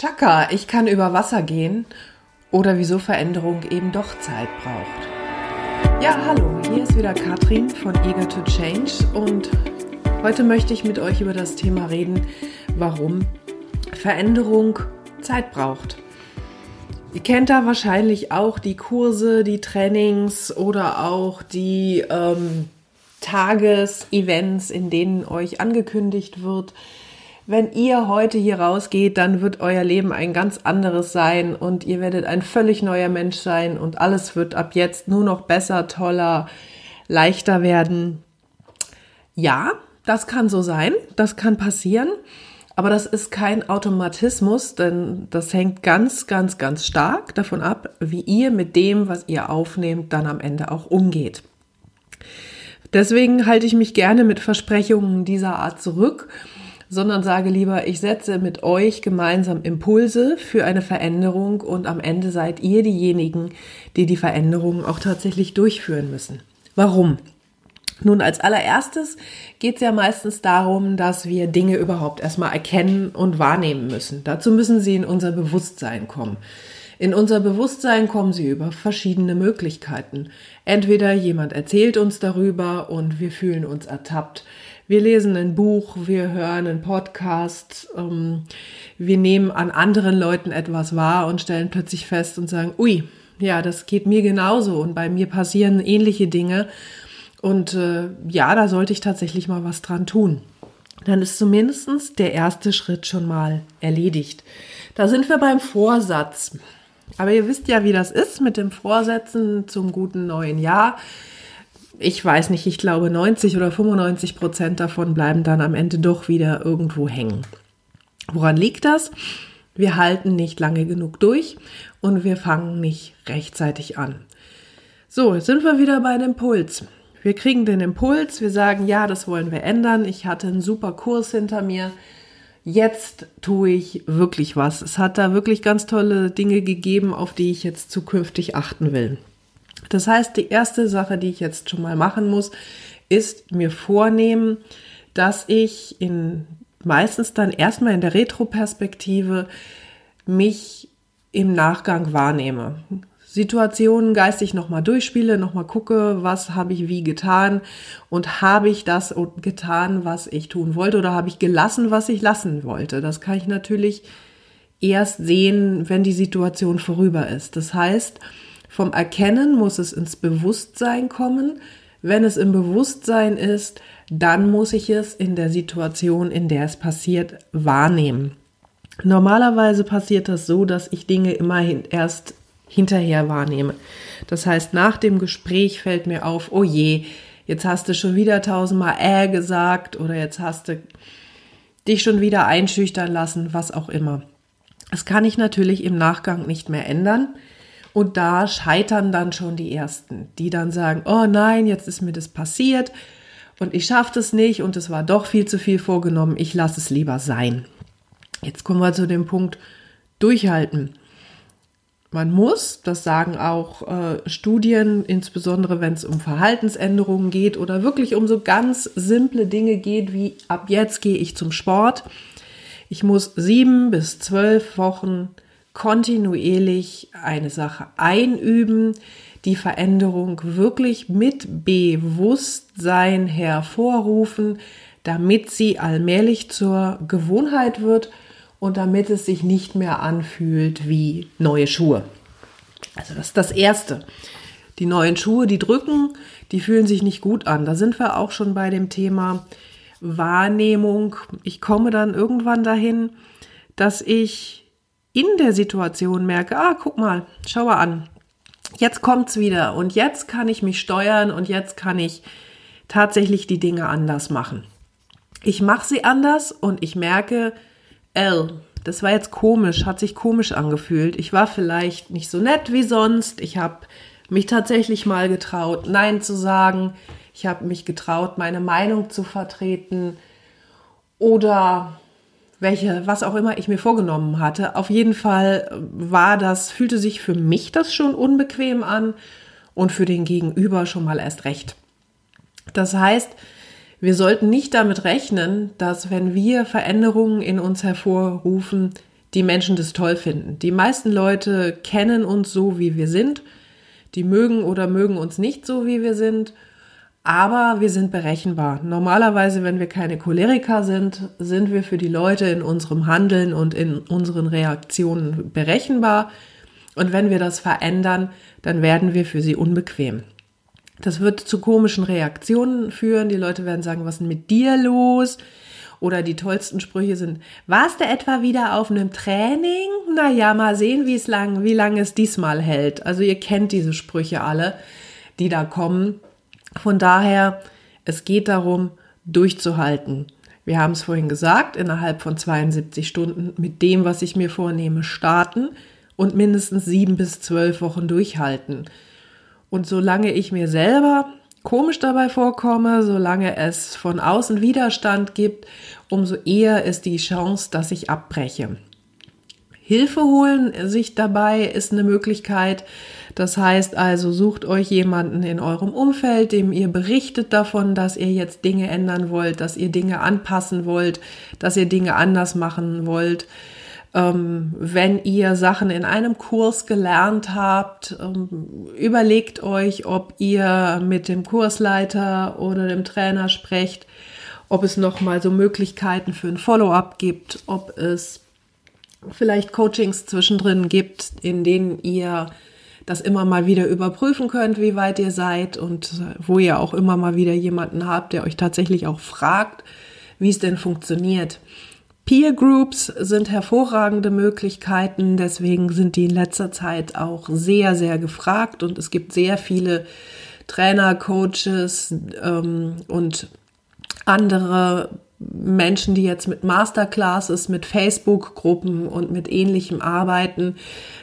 Chaka, ich kann über Wasser gehen oder wieso Veränderung eben doch Zeit braucht. Ja, hallo, hier ist wieder Katrin von Eager to Change und heute möchte ich mit euch über das Thema reden, warum Veränderung Zeit braucht. Ihr kennt da wahrscheinlich auch die Kurse, die Trainings oder auch die ähm, Tagesevents, in denen euch angekündigt wird, wenn ihr heute hier rausgeht, dann wird euer Leben ein ganz anderes sein und ihr werdet ein völlig neuer Mensch sein und alles wird ab jetzt nur noch besser, toller, leichter werden. Ja, das kann so sein, das kann passieren, aber das ist kein Automatismus, denn das hängt ganz, ganz, ganz stark davon ab, wie ihr mit dem, was ihr aufnehmt, dann am Ende auch umgeht. Deswegen halte ich mich gerne mit Versprechungen dieser Art zurück sondern sage lieber, ich setze mit euch gemeinsam Impulse für eine Veränderung und am Ende seid ihr diejenigen, die die Veränderungen auch tatsächlich durchführen müssen. Warum? Nun, als allererstes geht es ja meistens darum, dass wir Dinge überhaupt erstmal erkennen und wahrnehmen müssen. Dazu müssen sie in unser Bewusstsein kommen. In unser Bewusstsein kommen sie über verschiedene Möglichkeiten. Entweder jemand erzählt uns darüber und wir fühlen uns ertappt, wir lesen ein Buch, wir hören einen Podcast, ähm, wir nehmen an anderen Leuten etwas wahr und stellen plötzlich fest und sagen, ui, ja, das geht mir genauso und bei mir passieren ähnliche Dinge. Und äh, ja, da sollte ich tatsächlich mal was dran tun. Dann ist zumindest der erste Schritt schon mal erledigt. Da sind wir beim Vorsatz. Aber ihr wisst ja, wie das ist mit dem Vorsätzen zum guten neuen Jahr ich weiß nicht, ich glaube 90 oder 95 Prozent davon bleiben dann am Ende doch wieder irgendwo hängen. Woran liegt das? Wir halten nicht lange genug durch und wir fangen nicht rechtzeitig an. So, jetzt sind wir wieder bei dem Impuls. Wir kriegen den Impuls, wir sagen, ja, das wollen wir ändern. Ich hatte einen super Kurs hinter mir. Jetzt tue ich wirklich was. Es hat da wirklich ganz tolle Dinge gegeben, auf die ich jetzt zukünftig achten will. Das heißt, die erste Sache, die ich jetzt schon mal machen muss, ist mir vornehmen, dass ich in meistens dann erstmal in der Retroperspektive mich im Nachgang wahrnehme. Situationen geistig nochmal durchspiele, nochmal gucke, was habe ich wie getan und habe ich das getan, was ich tun wollte oder habe ich gelassen, was ich lassen wollte. Das kann ich natürlich erst sehen, wenn die Situation vorüber ist. Das heißt, vom Erkennen muss es ins Bewusstsein kommen. Wenn es im Bewusstsein ist, dann muss ich es in der Situation, in der es passiert, wahrnehmen. Normalerweise passiert das so, dass ich Dinge immer erst hinterher wahrnehme. Das heißt, nach dem Gespräch fällt mir auf, oh je, jetzt hast du schon wieder tausendmal äh gesagt oder jetzt hast du dich schon wieder einschüchtern lassen, was auch immer. Das kann ich natürlich im Nachgang nicht mehr ändern. Und da scheitern dann schon die Ersten, die dann sagen, oh nein, jetzt ist mir das passiert und ich schaffe das nicht und es war doch viel zu viel vorgenommen, ich lasse es lieber sein. Jetzt kommen wir zu dem Punkt durchhalten. Man muss, das sagen auch äh, Studien, insbesondere wenn es um Verhaltensänderungen geht oder wirklich um so ganz simple Dinge geht, wie ab jetzt gehe ich zum Sport. Ich muss sieben bis zwölf Wochen kontinuierlich eine Sache einüben, die Veränderung wirklich mit Bewusstsein hervorrufen, damit sie allmählich zur Gewohnheit wird und damit es sich nicht mehr anfühlt wie neue Schuhe. Also das ist das Erste. Die neuen Schuhe, die drücken, die fühlen sich nicht gut an. Da sind wir auch schon bei dem Thema Wahrnehmung. Ich komme dann irgendwann dahin, dass ich in der Situation merke, ah, guck mal, schau mal an, jetzt kommt's wieder und jetzt kann ich mich steuern und jetzt kann ich tatsächlich die Dinge anders machen. Ich mache sie anders und ich merke, L, das war jetzt komisch, hat sich komisch angefühlt. Ich war vielleicht nicht so nett wie sonst. Ich habe mich tatsächlich mal getraut, Nein zu sagen. Ich habe mich getraut, meine Meinung zu vertreten. Oder welche, was auch immer ich mir vorgenommen hatte. Auf jeden Fall war das, fühlte sich für mich das schon unbequem an und für den Gegenüber schon mal erst recht. Das heißt, wir sollten nicht damit rechnen, dass wenn wir Veränderungen in uns hervorrufen, die Menschen das toll finden. Die meisten Leute kennen uns so, wie wir sind. Die mögen oder mögen uns nicht so, wie wir sind. Aber wir sind berechenbar. Normalerweise, wenn wir keine Choleriker sind, sind wir für die Leute in unserem Handeln und in unseren Reaktionen berechenbar. Und wenn wir das verändern, dann werden wir für sie unbequem. Das wird zu komischen Reaktionen führen. Die Leute werden sagen, was ist denn mit dir los? Oder die tollsten Sprüche sind, warst du etwa wieder auf einem Training? Naja, mal sehen, wie es lang, wie lange es diesmal hält. Also ihr kennt diese Sprüche alle, die da kommen. Von daher, es geht darum, durchzuhalten. Wir haben es vorhin gesagt, innerhalb von 72 Stunden mit dem, was ich mir vornehme, starten und mindestens sieben bis zwölf Wochen durchhalten. Und solange ich mir selber komisch dabei vorkomme, solange es von außen Widerstand gibt, umso eher ist die Chance, dass ich abbreche. Hilfe holen sich dabei ist eine Möglichkeit. Das heißt also, sucht euch jemanden in eurem Umfeld, dem ihr berichtet davon, dass ihr jetzt Dinge ändern wollt, dass ihr Dinge anpassen wollt, dass ihr Dinge anders machen wollt. Ähm, wenn ihr Sachen in einem Kurs gelernt habt, ähm, überlegt euch, ob ihr mit dem Kursleiter oder dem Trainer sprecht, ob es noch mal so Möglichkeiten für ein Follow-up gibt, ob es vielleicht Coachings zwischendrin gibt, in denen ihr das immer mal wieder überprüfen könnt, wie weit ihr seid und wo ihr auch immer mal wieder jemanden habt, der euch tatsächlich auch fragt, wie es denn funktioniert. Peer Groups sind hervorragende Möglichkeiten, deswegen sind die in letzter Zeit auch sehr, sehr gefragt und es gibt sehr viele Trainer, Coaches ähm, und andere Menschen, die jetzt mit Masterclasses, mit Facebook-Gruppen und mit ähnlichem arbeiten.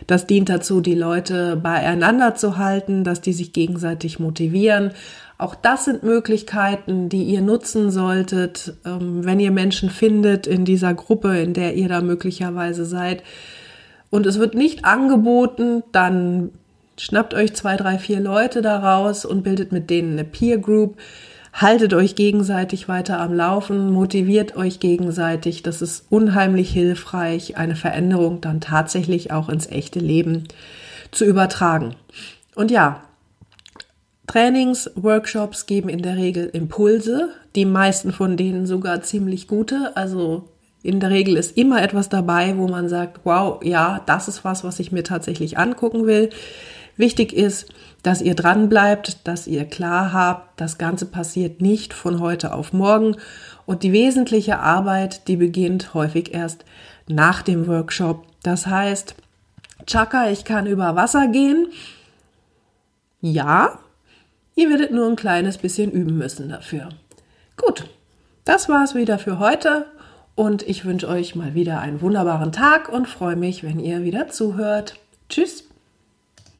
Das dient dazu, die Leute beieinander zu halten, dass die sich gegenseitig motivieren. Auch das sind Möglichkeiten, die ihr nutzen solltet, ähm, wenn ihr Menschen findet in dieser Gruppe, in der ihr da möglicherweise seid. Und es wird nicht angeboten, dann schnappt euch zwei, drei, vier Leute daraus und bildet mit denen eine Peer Group haltet euch gegenseitig weiter am Laufen, motiviert euch gegenseitig. Das ist unheimlich hilfreich, eine Veränderung dann tatsächlich auch ins echte Leben zu übertragen. Und ja, Trainings, Workshops geben in der Regel Impulse, die meisten von denen sogar ziemlich gute. Also in der Regel ist immer etwas dabei, wo man sagt, wow, ja, das ist was, was ich mir tatsächlich angucken will. Wichtig ist, dass ihr dran bleibt, dass ihr klar habt, das Ganze passiert nicht von heute auf morgen und die wesentliche Arbeit, die beginnt häufig erst nach dem Workshop. Das heißt, Chaka, ich kann über Wasser gehen. Ja, ihr werdet nur ein kleines bisschen üben müssen dafür. Gut, das war's wieder für heute und ich wünsche euch mal wieder einen wunderbaren Tag und freue mich, wenn ihr wieder zuhört. Tschüss.